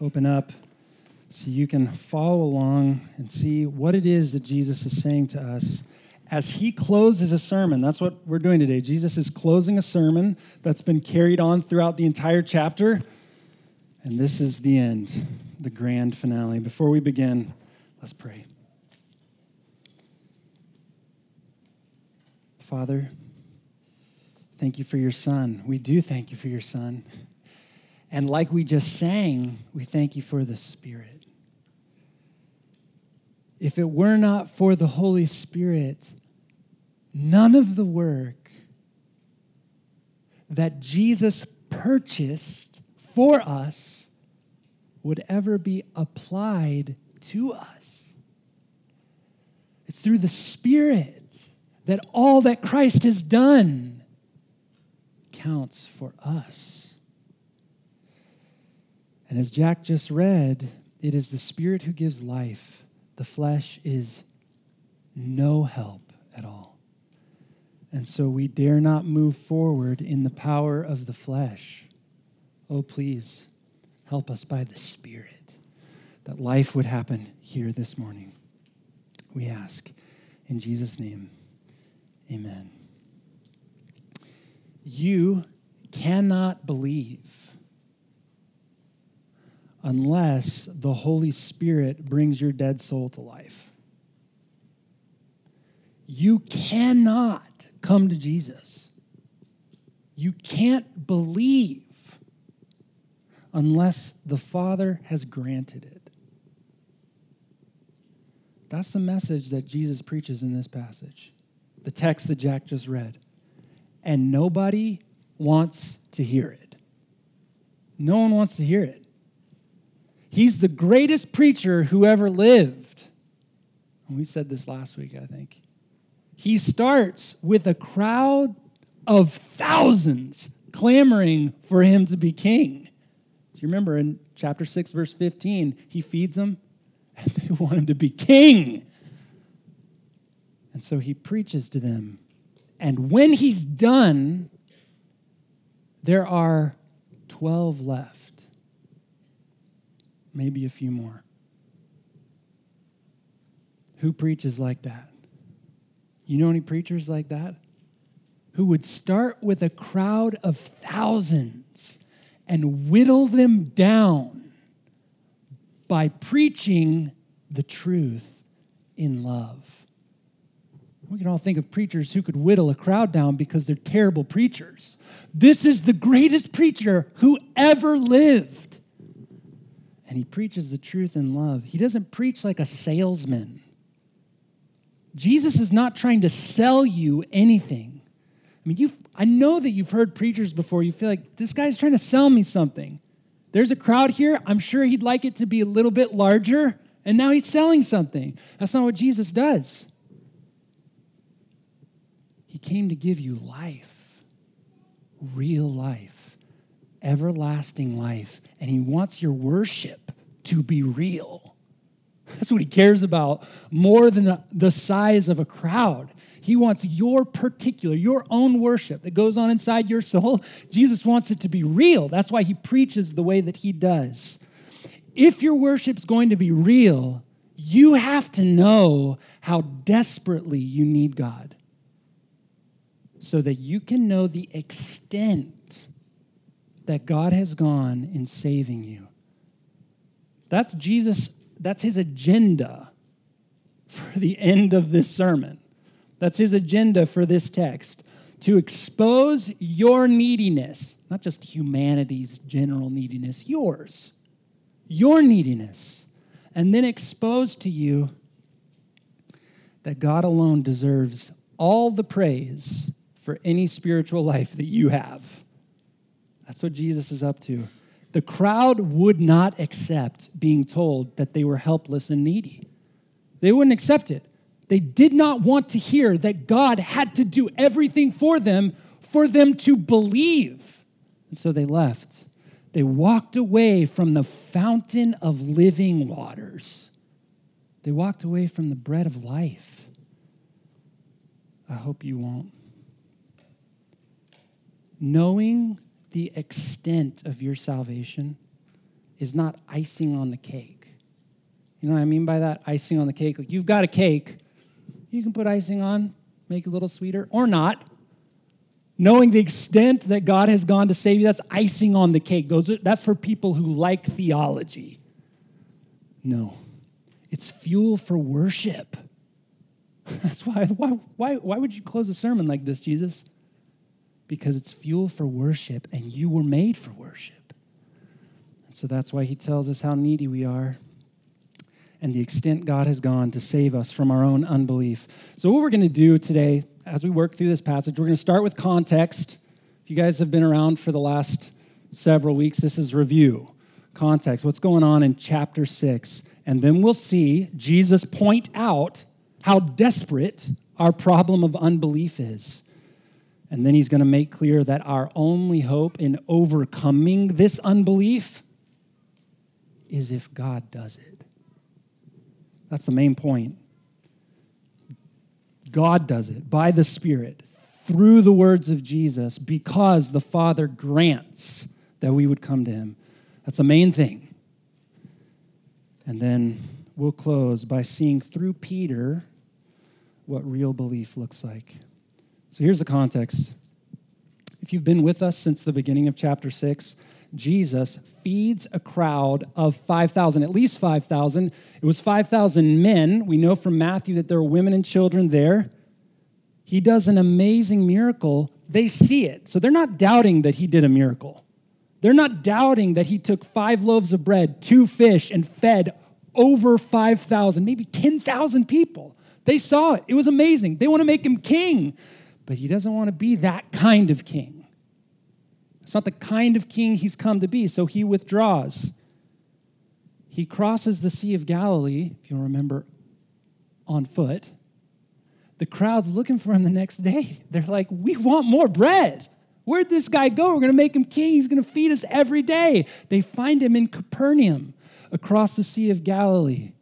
open up so you can follow along and see what it is that Jesus is saying to us as he closes a sermon. That's what we're doing today. Jesus is closing a sermon that's been carried on throughout the entire chapter. And this is the end, the grand finale. Before we begin, let's pray. Father, thank you for your son. We do thank you for your son. And like we just sang, we thank you for the Spirit. If it were not for the Holy Spirit, none of the work that Jesus purchased for us would ever be applied to us. It's through the Spirit that all that Christ has done counts for us. And as Jack just read, it is the Spirit who gives life, the flesh is no help at all. And so we dare not move forward in the power of the flesh. Oh, please help us by the Spirit that life would happen here this morning. We ask in Jesus' name. Amen. You cannot believe unless the Holy Spirit brings your dead soul to life. You cannot come to Jesus. You can't believe unless the Father has granted it. That's the message that Jesus preaches in this passage the text that Jack just read. And nobody wants to hear it. No one wants to hear it. He's the greatest preacher who ever lived. And we said this last week, I think. He starts with a crowd of thousands clamoring for him to be king. Do you remember in chapter 6, verse 15, he feeds them and they want him to be king. And so he preaches to them. And when he's done, there are 12 left, maybe a few more. Who preaches like that? You know any preachers like that? Who would start with a crowd of thousands and whittle them down by preaching the truth in love. We can all think of preachers who could whittle a crowd down because they're terrible preachers. This is the greatest preacher who ever lived. And he preaches the truth in love. He doesn't preach like a salesman. Jesus is not trying to sell you anything. I mean, you I know that you've heard preachers before. You feel like this guy's trying to sell me something. There's a crowd here. I'm sure he'd like it to be a little bit larger, and now he's selling something. That's not what Jesus does. He came to give you life, real life, everlasting life. And He wants your worship to be real. That's what He cares about more than the size of a crowd. He wants your particular, your own worship that goes on inside your soul. Jesus wants it to be real. That's why He preaches the way that He does. If your worship's going to be real, you have to know how desperately you need God so that you can know the extent that God has gone in saving you. That's Jesus, that's his agenda for the end of this sermon. That's his agenda for this text to expose your neediness, not just humanity's general neediness, yours, your neediness, and then expose to you that God alone deserves all the praise for any spiritual life that you have. That's what Jesus is up to. The crowd would not accept being told that they were helpless and needy. They wouldn't accept it. They did not want to hear that God had to do everything for them for them to believe. And so they left. They walked away from the fountain of living waters. They walked away from the bread of life. I hope you won't knowing the extent of your salvation is not icing on the cake. You know what I mean by that? Icing on the cake. Like you've got a cake, you can put icing on, make it a little sweeter, or not. Knowing the extent that God has gone to save you, that's icing on the cake. Those are, that's for people who like theology. No, it's fuel for worship. That's why, why, why, why would you close a sermon like this, Jesus? Because it's fuel for worship, and you were made for worship. And so that's why he tells us how needy we are and the extent God has gone to save us from our own unbelief. So, what we're going to do today, as we work through this passage, we're going to start with context. If you guys have been around for the last several weeks, this is review. Context, what's going on in chapter 6. And then we'll see Jesus point out how desperate our problem of unbelief is. And then he's going to make clear that our only hope in overcoming this unbelief is if God does it. That's the main point. God does it by the Spirit through the words of Jesus because the Father grants that we would come to Him. That's the main thing. And then we'll close by seeing through Peter what real belief looks like. So here's the context. If you've been with us since the beginning of chapter 6, Jesus feeds a crowd of 5,000, at least 5,000. It was 5,000 men. We know from Matthew that there are women and children there. He does an amazing miracle. They see it. So they're not doubting that he did a miracle. They're not doubting that he took five loaves of bread, two fish, and fed over 5,000, maybe 10,000 people. They saw it. It was amazing. They want to make him king, but he doesn't want to be that kind of king. It's not the kind of king he's come to be, so he withdraws. He crosses the Sea of Galilee, if you'll remember, on foot. The crowd's looking for him the next day. They're like, We want more bread. Where'd this guy go? We're going to make him king. He's going to feed us every day. They find him in Capernaum across the Sea of Galilee.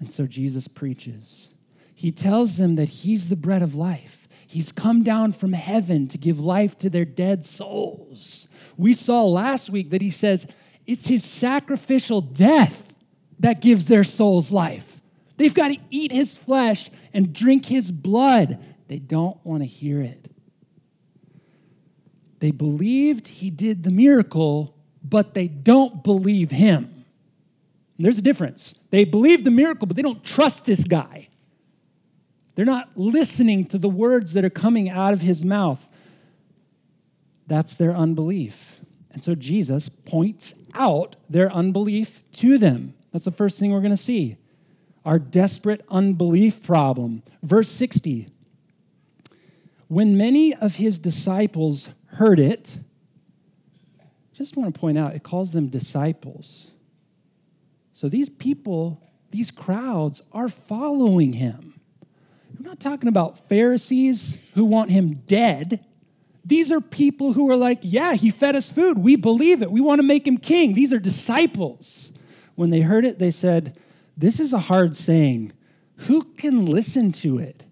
And so Jesus preaches. He tells them that he's the bread of life. He's come down from heaven to give life to their dead souls. We saw last week that he says it's his sacrificial death that gives their souls life. They've got to eat his flesh and drink his blood. They don't want to hear it. They believed he did the miracle, but they don't believe him. And there's a difference. They believe the miracle, but they don't trust this guy. They're not listening to the words that are coming out of his mouth. That's their unbelief. And so Jesus points out their unbelief to them. That's the first thing we're going to see. Our desperate unbelief problem. Verse 60. When many of his disciples heard it, just want to point out, it calls them disciples. So these people, these crowds are following him. I'm not talking about Pharisees who want him dead. These are people who are like, yeah, he fed us food. We believe it. We want to make him king. These are disciples. When they heard it, they said, This is a hard saying. Who can listen to it?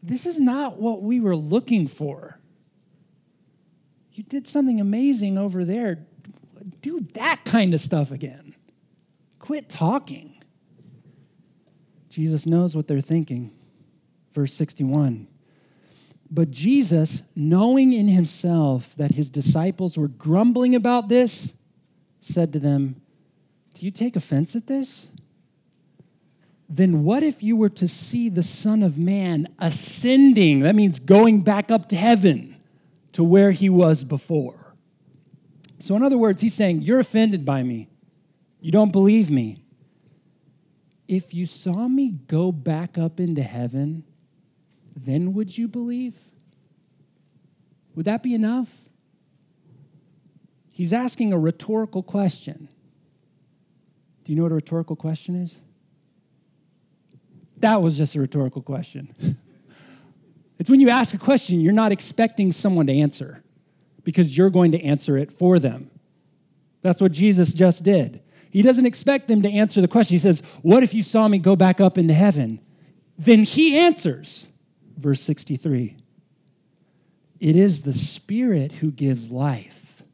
This is not what we were looking for. You did something amazing over there. Do that kind of stuff again. Quit talking. Jesus knows what they're thinking. Verse 61. But Jesus, knowing in himself that his disciples were grumbling about this, said to them, Do you take offense at this? Then what if you were to see the Son of Man ascending? That means going back up to heaven to where he was before. So, in other words, he's saying, You're offended by me. You don't believe me if you saw me go back up into heaven, then would you believe? Would that be enough? He's asking a rhetorical question. Do you know what a rhetorical question is? That was just a rhetorical question. it's when you ask a question, you're not expecting someone to answer because you're going to answer it for them. That's what Jesus just did. He doesn't expect them to answer the question. He says, What if you saw me go back up into heaven? Then he answers, verse 63 It is the Spirit who gives life,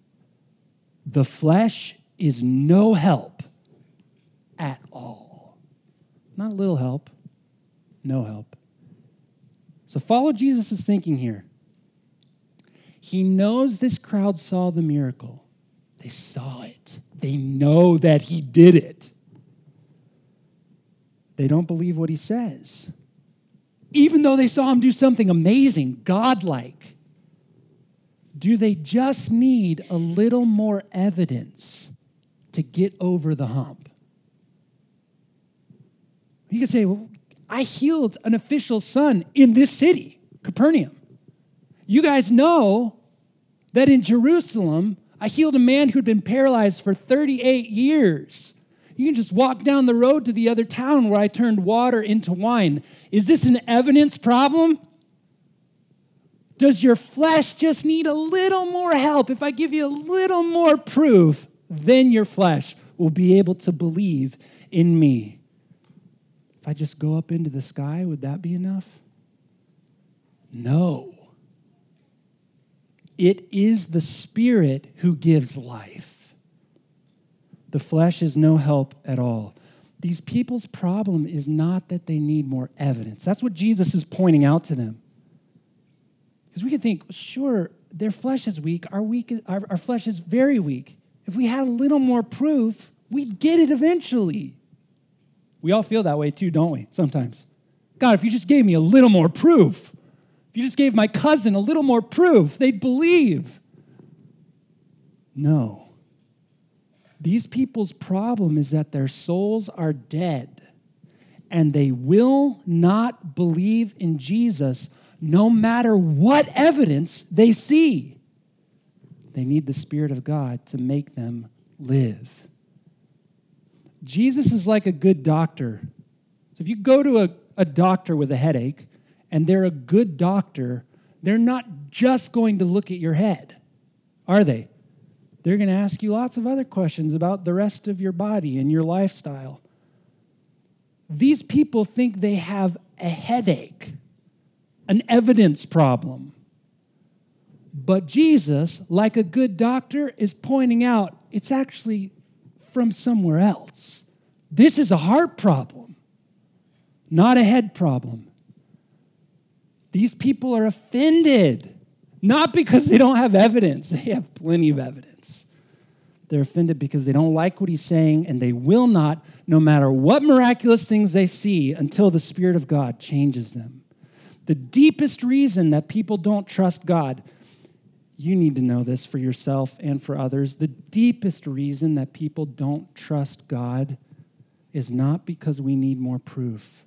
the flesh is no help at all. Not a little help, no help. So follow Jesus' thinking here. He knows this crowd saw the miracle. They saw it. They know that he did it. They don't believe what he says. Even though they saw him do something amazing, godlike, do they just need a little more evidence to get over the hump? You can say, well, I healed an official son in this city, Capernaum. You guys know that in Jerusalem, I healed a man who'd been paralyzed for 38 years. You can just walk down the road to the other town where I turned water into wine. Is this an evidence problem? Does your flesh just need a little more help? If I give you a little more proof, then your flesh will be able to believe in me. If I just go up into the sky, would that be enough? No. It is the Spirit who gives life. The flesh is no help at all. These people's problem is not that they need more evidence. That's what Jesus is pointing out to them. Because we can think, sure, their flesh is weak, our, weak our, our flesh is very weak. If we had a little more proof, we'd get it eventually. We all feel that way too, don't we? Sometimes. God, if you just gave me a little more proof, if you just gave my cousin a little more proof, they'd believe. No. These people's problem is that their souls are dead and they will not believe in Jesus no matter what evidence they see. They need the Spirit of God to make them live. Jesus is like a good doctor. So if you go to a, a doctor with a headache, and they're a good doctor, they're not just going to look at your head, are they? They're going to ask you lots of other questions about the rest of your body and your lifestyle. These people think they have a headache, an evidence problem. But Jesus, like a good doctor, is pointing out it's actually from somewhere else. This is a heart problem, not a head problem. These people are offended, not because they don't have evidence, they have plenty of evidence. They're offended because they don't like what he's saying, and they will not, no matter what miraculous things they see, until the Spirit of God changes them. The deepest reason that people don't trust God, you need to know this for yourself and for others. The deepest reason that people don't trust God is not because we need more proof,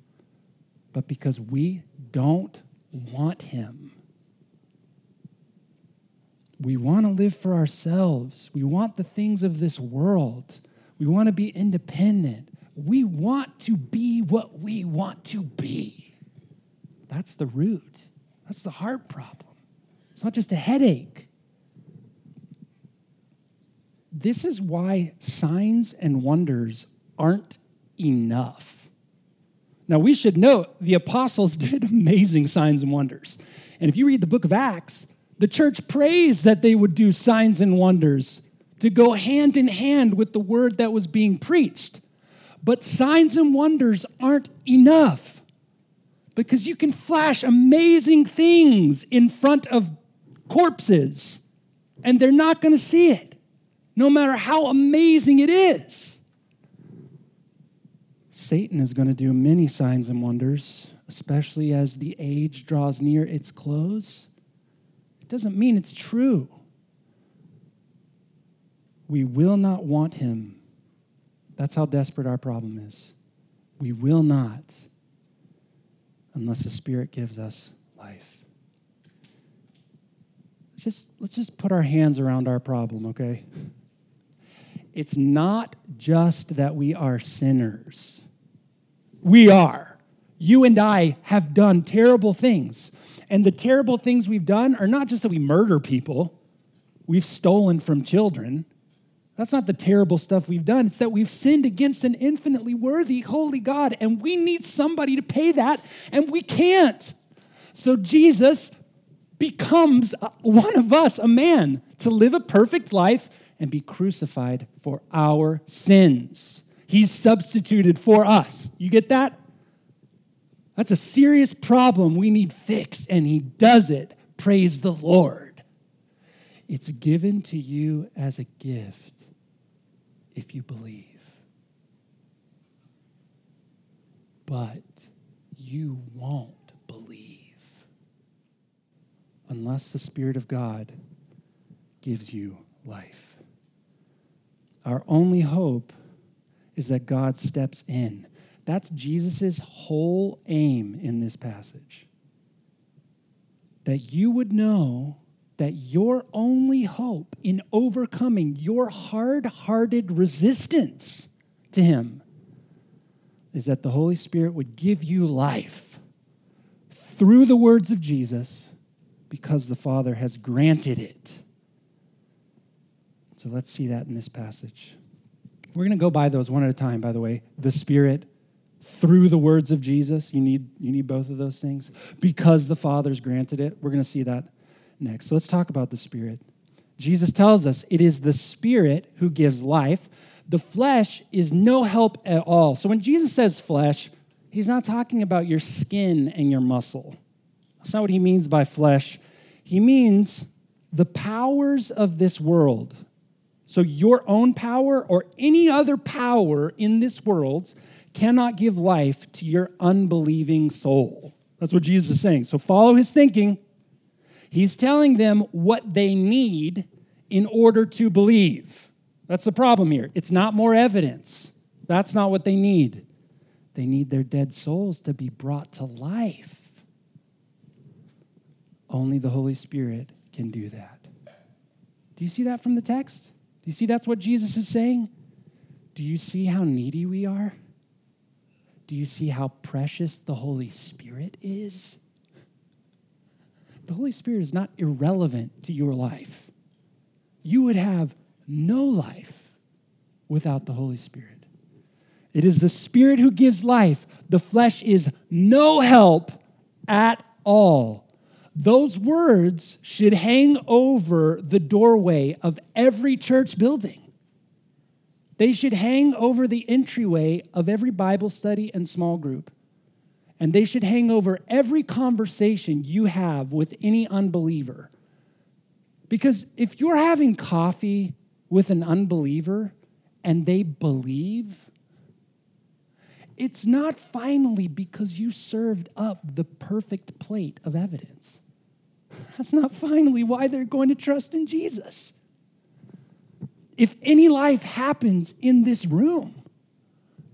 but because we don't want Him. We want to live for ourselves. We want the things of this world. We want to be independent. We want to be what we want to be. That's the root. That's the heart problem. It's not just a headache. This is why signs and wonders aren't enough. Now, we should note the apostles did amazing signs and wonders. And if you read the book of Acts, the church prays that they would do signs and wonders to go hand in hand with the word that was being preached. But signs and wonders aren't enough because you can flash amazing things in front of corpses and they're not going to see it, no matter how amazing it is. Satan is going to do many signs and wonders, especially as the age draws near its close. It doesn't mean it's true. We will not want him. That's how desperate our problem is. We will not unless the Spirit gives us life. Just, let's just put our hands around our problem, okay? It's not just that we are sinners. We are. You and I have done terrible things. And the terrible things we've done are not just that we murder people, we've stolen from children. That's not the terrible stuff we've done. It's that we've sinned against an infinitely worthy, holy God, and we need somebody to pay that, and we can't. So Jesus becomes uh, one of us, a man, to live a perfect life and be crucified for our sins. He's substituted for us. You get that? That's a serious problem we need fixed, and He does it. Praise the Lord. It's given to you as a gift if you believe. But you won't believe unless the Spirit of God gives you life. Our only hope is that God steps in. That's Jesus' whole aim in this passage. That you would know that your only hope in overcoming your hard hearted resistance to Him is that the Holy Spirit would give you life through the words of Jesus because the Father has granted it. So let's see that in this passage. We're going to go by those one at a time, by the way. The Spirit through the words of Jesus. You need, you need both of those things because the Father's granted it. We're going to see that next. So let's talk about the Spirit. Jesus tells us it is the Spirit who gives life. The flesh is no help at all. So when Jesus says flesh, he's not talking about your skin and your muscle. That's not what he means by flesh. He means the powers of this world. So your own power or any other power in this world cannot give life to your unbelieving soul. That's what Jesus is saying. So follow his thinking. He's telling them what they need in order to believe. That's the problem here. It's not more evidence. That's not what they need. They need their dead souls to be brought to life. Only the Holy Spirit can do that. Do you see that from the text? Do you see that's what Jesus is saying? Do you see how needy we are? Do you see how precious the Holy Spirit is? The Holy Spirit is not irrelevant to your life. You would have no life without the Holy Spirit. It is the Spirit who gives life. The flesh is no help at all. Those words should hang over the doorway of every church building. They should hang over the entryway of every Bible study and small group. And they should hang over every conversation you have with any unbeliever. Because if you're having coffee with an unbeliever and they believe, it's not finally because you served up the perfect plate of evidence. That's not finally why they're going to trust in Jesus. If any life happens in this room,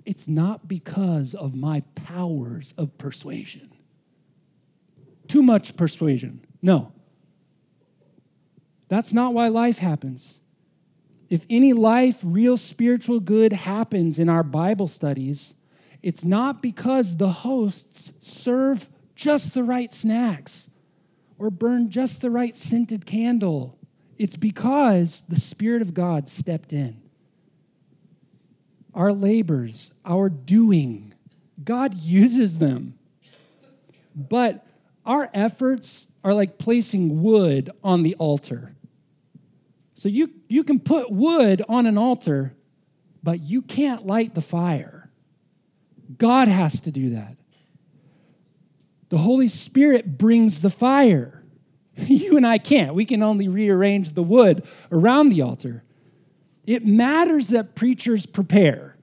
it's not because of my powers of persuasion. Too much persuasion. No. That's not why life happens if any life, real spiritual good happens in our Bible studies, it's not because the hosts serve just the right snacks or burn just the right scented candle. It's because the Spirit of God stepped in. Our labors, our doing, God uses them. But our efforts are like placing wood on the altar. So you, you can put wood on an altar, but you can't light the fire. God has to do that. The Holy Spirit brings the fire. You and I can't. We can only rearrange the wood around the altar. It matters that preachers prepare.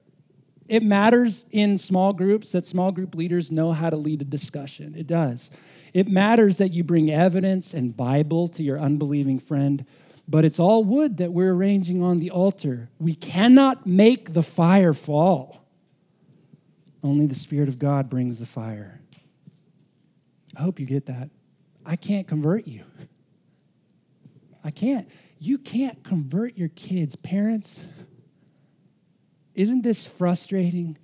It matters in small groups that small group leaders know how to lead a discussion. It does. It matters that you bring evidence and Bible to your unbelieving friend but it's all wood that we're arranging on the altar. We cannot make the fire fall. Only the Spirit of God brings the fire. I hope you get that. I can't convert you. I can't. You can't convert your kids. Parents, isn't this frustrating?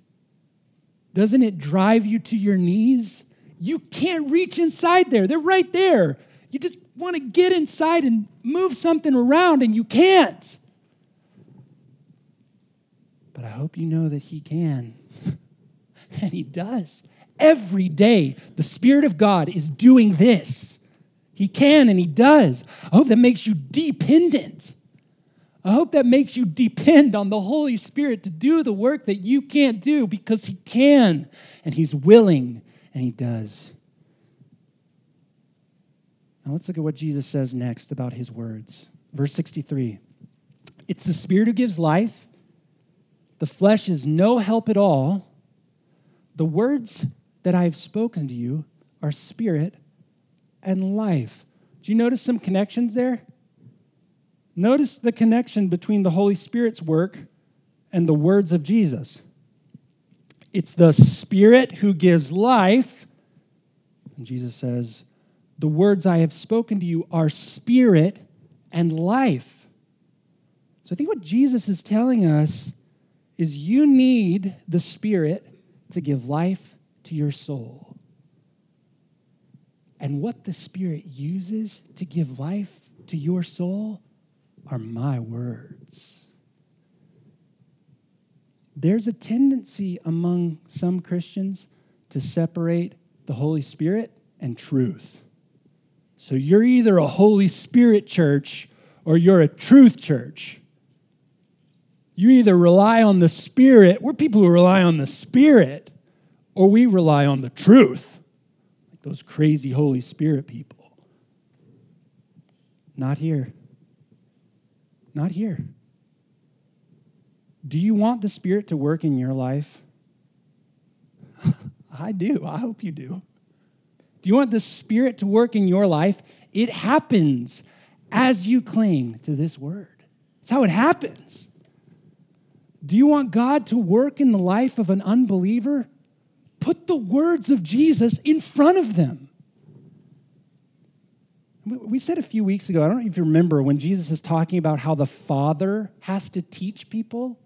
Doesn't it drive you to your knees? You can't reach inside there. They're right there. You just want to get inside and move something around, and you can't. But I hope you know that He can. and He does. Every day, the Spirit of God is doing this. He can and He does. I hope that makes you dependent I hope that makes you depend on the Holy Spirit to do the work that you can't do because He can and He's willing and He does. Now let's look at what Jesus says next about His words. Verse 63 It's the Spirit who gives life, the flesh is no help at all. The words that I have spoken to you are spirit and life. Do you notice some connections there? Notice the connection between the Holy Spirit's work and the words of Jesus. It's the Spirit who gives life. And Jesus says, The words I have spoken to you are spirit and life. So I think what Jesus is telling us is you need the Spirit to give life to your soul. And what the Spirit uses to give life to your soul are my words. There's a tendency among some Christians to separate the Holy Spirit and truth. So you're either a Holy Spirit church or you're a truth church. You either rely on the Spirit, we're people who rely on the Spirit, or we rely on the truth, like those crazy Holy Spirit people. Not here. Not here. Do you want the Spirit to work in your life? I do. I hope you do. Do you want the Spirit to work in your life? It happens as you cling to this word. It's how it happens. Do you want God to work in the life of an unbeliever? Put the words of Jesus in front of them. We said a few weeks ago, I don't know if you remember, when Jesus is talking about how the Father has to teach people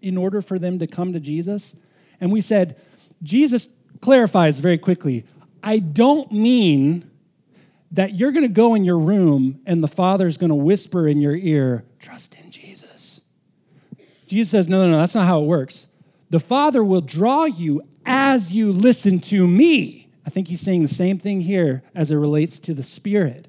in order for them to come to Jesus. And we said, Jesus clarifies very quickly I don't mean that you're going to go in your room and the Father's going to whisper in your ear, trust in Jesus. Jesus says, no, no, no, that's not how it works. The Father will draw you as you listen to me. I think he's saying the same thing here as it relates to the Spirit.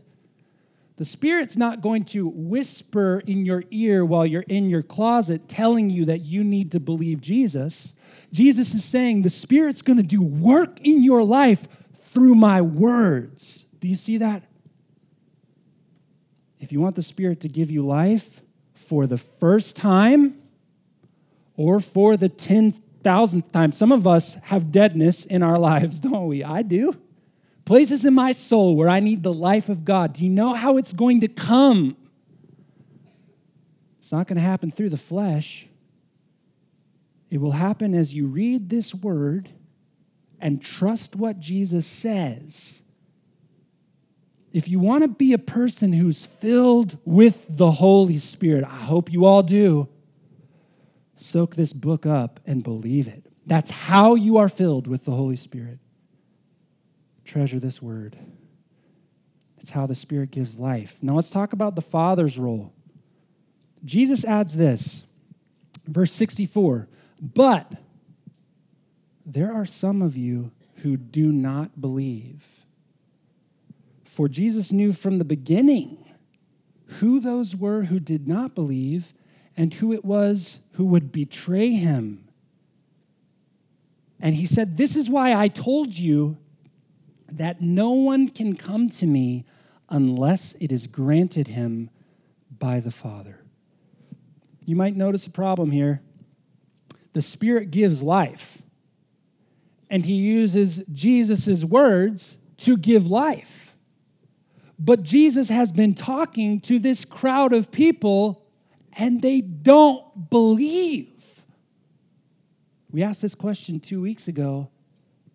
The Spirit's not going to whisper in your ear while you're in your closet telling you that you need to believe Jesus. Jesus is saying the Spirit's going to do work in your life through my words. Do you see that? If you want the Spirit to give you life for the first time or for the 10,000th time. Some of us have deadness in our lives, don't we? I do. Places in my soul where I need the life of God. Do you know how it's going to come? It's not going to happen through the flesh. It will happen as you read this word and trust what Jesus says. If you want to be a person who's filled with the Holy Spirit, I hope you all do soak this book up and believe it. That's how you are filled with the Holy Spirit. Treasure this word. It's how the Spirit gives life. Now let's talk about the Father's role. Jesus adds this, verse 64 But there are some of you who do not believe. For Jesus knew from the beginning who those were who did not believe and who it was who would betray him. And he said, This is why I told you that no one can come to me unless it is granted him by the Father. You might notice a problem here. The Spirit gives life, and he uses Jesus' words to give life. But Jesus has been talking to this crowd of people and they don't believe. We asked this question two weeks ago.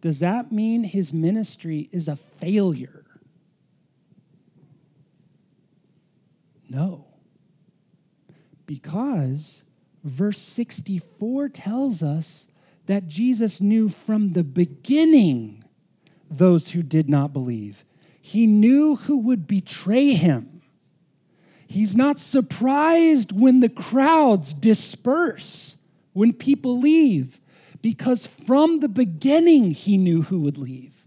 Does that mean his ministry is a failure? No. Because verse 64 tells us that Jesus knew from the beginning those who did not believe. He knew who would betray him. He's not surprised when the crowds disperse, when people leave, because from the beginning he knew who would leave.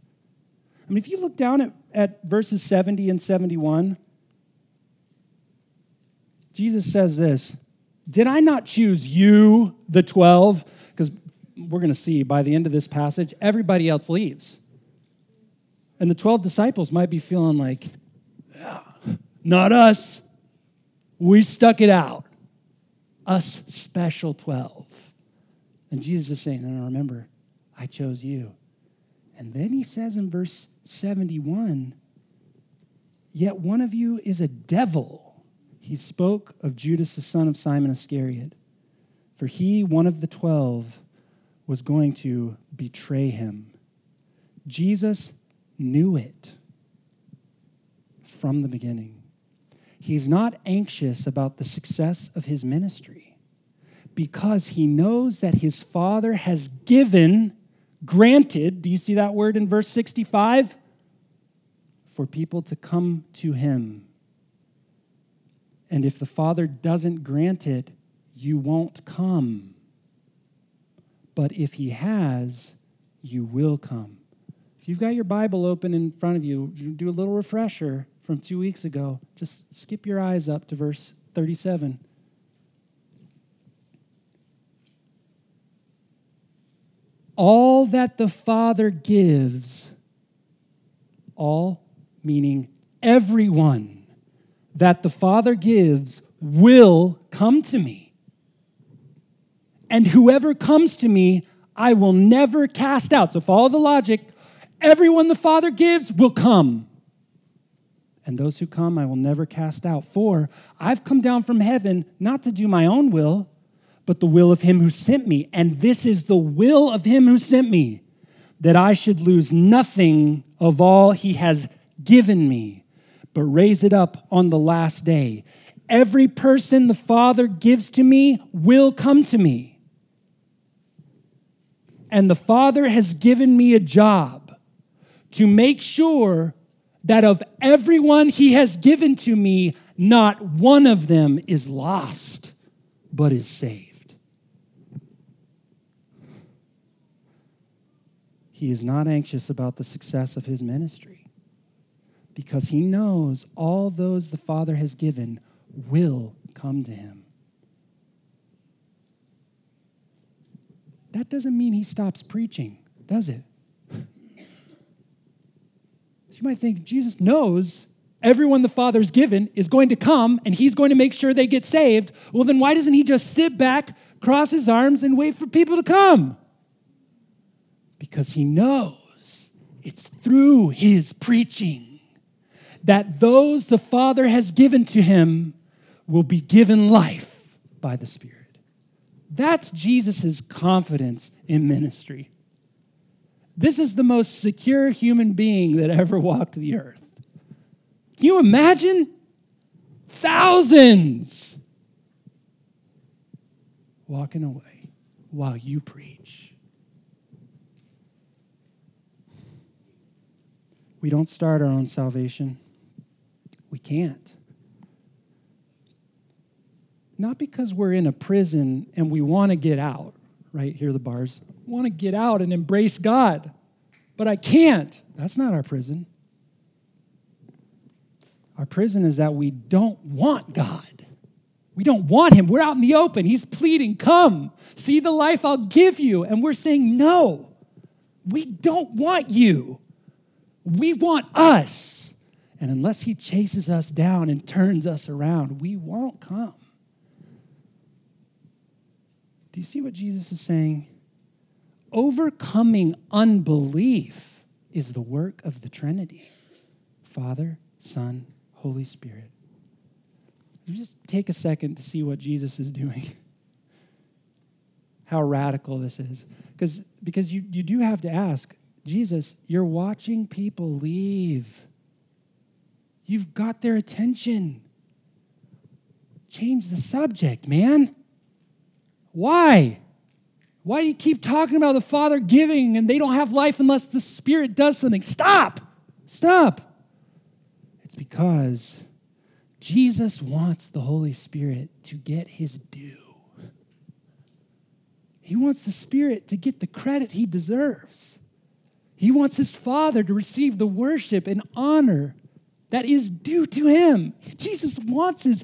I mean, if you look down at, at verses 70 and 71, Jesus says this Did I not choose you, the 12? Because we're going to see by the end of this passage, everybody else leaves. And the 12 disciples might be feeling like, yeah, not us. We stuck it out. Us special 12. And Jesus is saying, and no, remember, I chose you. And then he says in verse 71 Yet one of you is a devil. He spoke of Judas, the son of Simon Iscariot. For he, one of the twelve, was going to betray him. Jesus knew it from the beginning. He's not anxious about the success of his ministry because he knows that his Father has given, granted, do you see that word in verse 65? For people to come to him. And if the Father doesn't grant it, you won't come. But if he has, you will come. If you've got your Bible open in front of you, do a little refresher from two weeks ago. Just skip your eyes up to verse 37. All that the Father gives, all meaning everyone that the Father gives will come to me. And whoever comes to me, I will never cast out. So follow the logic. Everyone the Father gives will come. And those who come, I will never cast out. For I've come down from heaven not to do my own will, but the will of him who sent me. And this is the will of him who sent me, that I should lose nothing of all he has given me, but raise it up on the last day. Every person the Father gives to me will come to me and the Father has given me a job to make sure that of everyone He has given to me, not one of them is lost, but is saved. He is not anxious about the success of His ministry because He knows all those the Father has given will come to Him. that doesn't mean he stops preaching, does it? You might think Jesus knows everyone the Father's given is going to come and he's going to make sure they get saved. Well, then why doesn't he just sit back, cross his arms, and wait for people to come? Because he knows it's through his preaching that those the Father has given to him will be given life by the Spirit. That's Jesus' confidence in ministry. This is the most secure human being that ever walked the earth. Can you imagine? Thousands walking away while you preach. We don't start our own salvation. We can't. Not because we're in a prison and we want to get out, right? Here are the bars. Want to get out and embrace God, but I can't. That's not our prison. Our prison is that we don't want God. We don't want Him. We're out in the open. He's pleading, Come, see the life I'll give you. And we're saying, No, we don't want you. We want us. And unless He chases us down and turns us around, we won't come. Do you see what Jesus is saying? Overcoming unbelief is the work of the Trinity Father, Son, Holy Spirit. Just take a second to see what Jesus is doing. How radical this is. Because, because you, you do have to ask Jesus, you're watching people leave. You've got their attention. Change the subject, man. Why? Why do you keep talking about the Father giving and they don't have life unless the Spirit does something? Stop! Stop! It's because Jesus wants the Holy Spirit to get his due. He wants the Spirit to get the credit he deserves. He wants his Father to receive the worship and honor that is due to him. Jesus wants his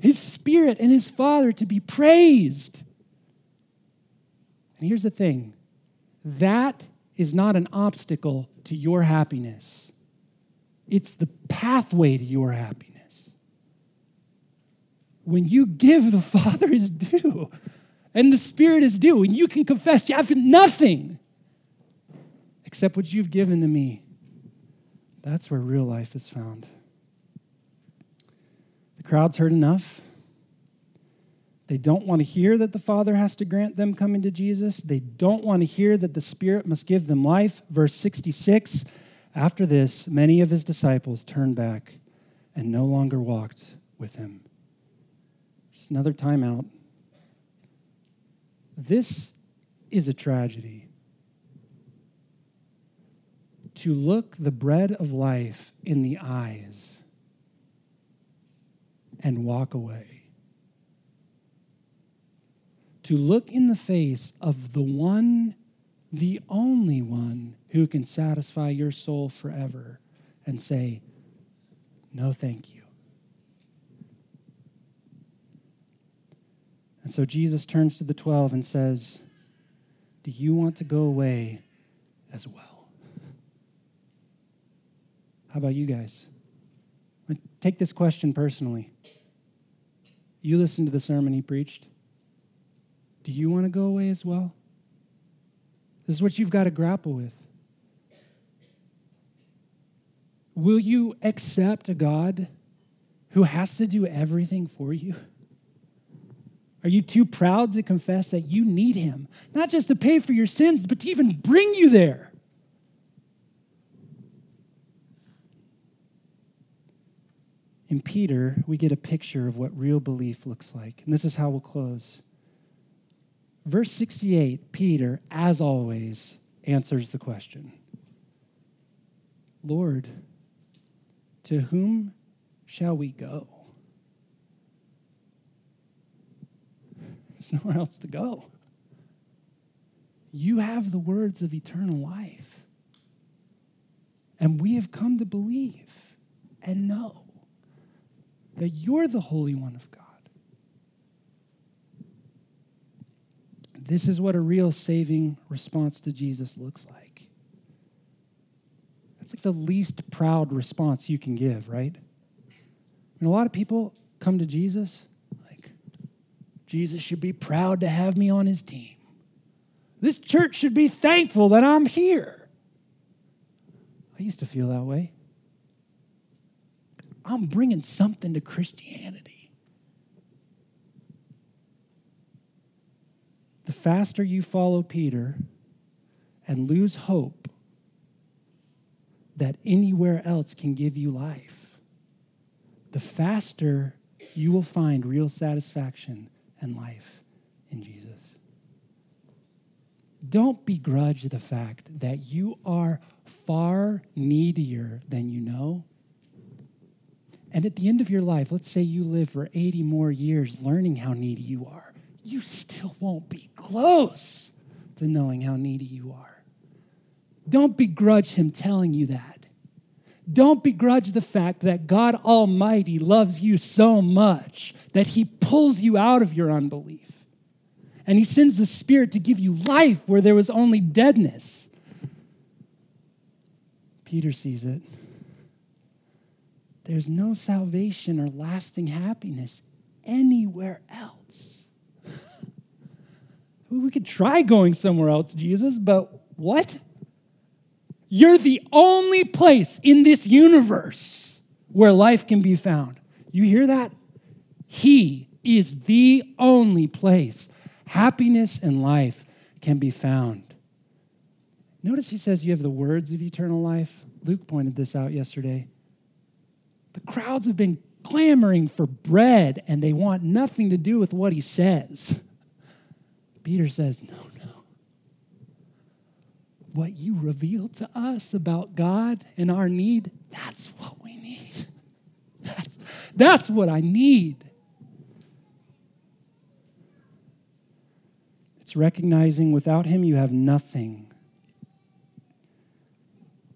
his Spirit and his Father to be praised. And here's the thing that is not an obstacle to your happiness, it's the pathway to your happiness. When you give the Father his due and the Spirit is due, and you can confess, you have nothing except what you've given to me, that's where real life is found. The crowd's heard enough. They don't want to hear that the Father has to grant them coming to Jesus. They don't want to hear that the Spirit must give them life. Verse 66 After this, many of his disciples turned back and no longer walked with him. Just another timeout. This is a tragedy. To look the bread of life in the eyes and walk away to look in the face of the one, the only one who can satisfy your soul forever and say, No, thank you. And so Jesus turns to the 12 and says, Do you want to go away as well? How about you guys? Take this question personally. You listened to the sermon he preached. Do you want to go away as well? This is what you've got to grapple with. Will you accept a God who has to do everything for you? Are you too proud to confess that you need Him, not just to pay for your sins, but to even bring you there? In Peter, we get a picture of what real belief looks like. And this is how we'll close. Verse 68, Peter, as always, answers the question Lord, to whom shall we go? There's nowhere else to go. You have the words of eternal life. And we have come to believe and know that you're the Holy One of God. This is what a real saving response to Jesus looks like. That's like the least proud response you can give, right? And a lot of people come to Jesus like, Jesus should be proud to have me on his team. This church should be thankful that I'm here. I used to feel that way. I'm bringing something to Christianity. The faster you follow Peter and lose hope that anywhere else can give you life, the faster you will find real satisfaction and life in Jesus. Don't begrudge the fact that you are far needier than you know. And at the end of your life, let's say you live for 80 more years learning how needy you are you still won't be close to knowing how needy you are. Don't begrudge him telling you that. Don't begrudge the fact that God Almighty loves you so much that he pulls you out of your unbelief. And he sends the Spirit to give you life where there was only deadness. Peter sees it. There's no salvation or lasting happiness anywhere else we could try going somewhere else, Jesus, but what? You're the only place in this universe where life can be found. You hear that? He is the only place happiness and life can be found. Notice he says you have the words of eternal life. Luke pointed this out yesterday. The crowds have been clamoring for bread and they want nothing to do with what he says. Peter says, No, no. What you revealed to us about God and our need, that's what we need. That's, that's what I need. It's recognizing without Him you have nothing.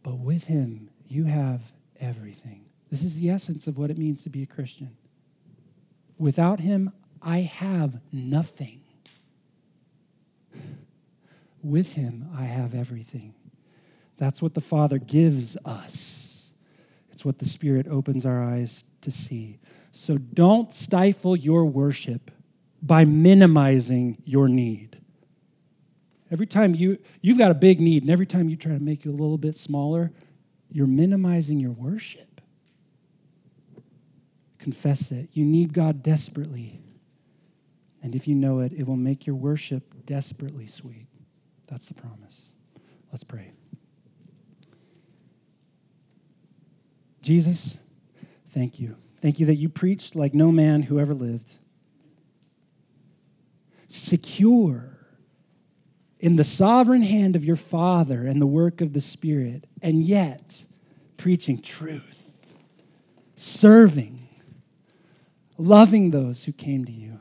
But with Him you have everything. This is the essence of what it means to be a Christian. Without him, I have nothing. With him, I have everything. That's what the Father gives us. It's what the Spirit opens our eyes to see. So don't stifle your worship by minimizing your need. Every time you you've got a big need and every time you try to make it a little bit smaller, you're minimizing your worship. Confess it. You need God desperately. And if you know it, it will make your worship desperately sweet. That's the promise. Let's pray. Jesus, thank you. Thank you that you preached like no man who ever lived. Secure in the sovereign hand of your Father and the work of the Spirit, and yet preaching truth, serving, loving those who came to you.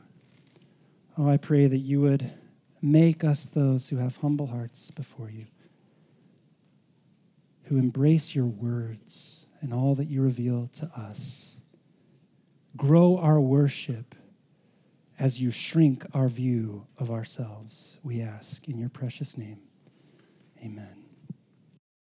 Oh, I pray that you would make us those who have humble hearts before you, who embrace your words and all that you reveal to us. Grow our worship as you shrink our view of ourselves, we ask in your precious name. Amen.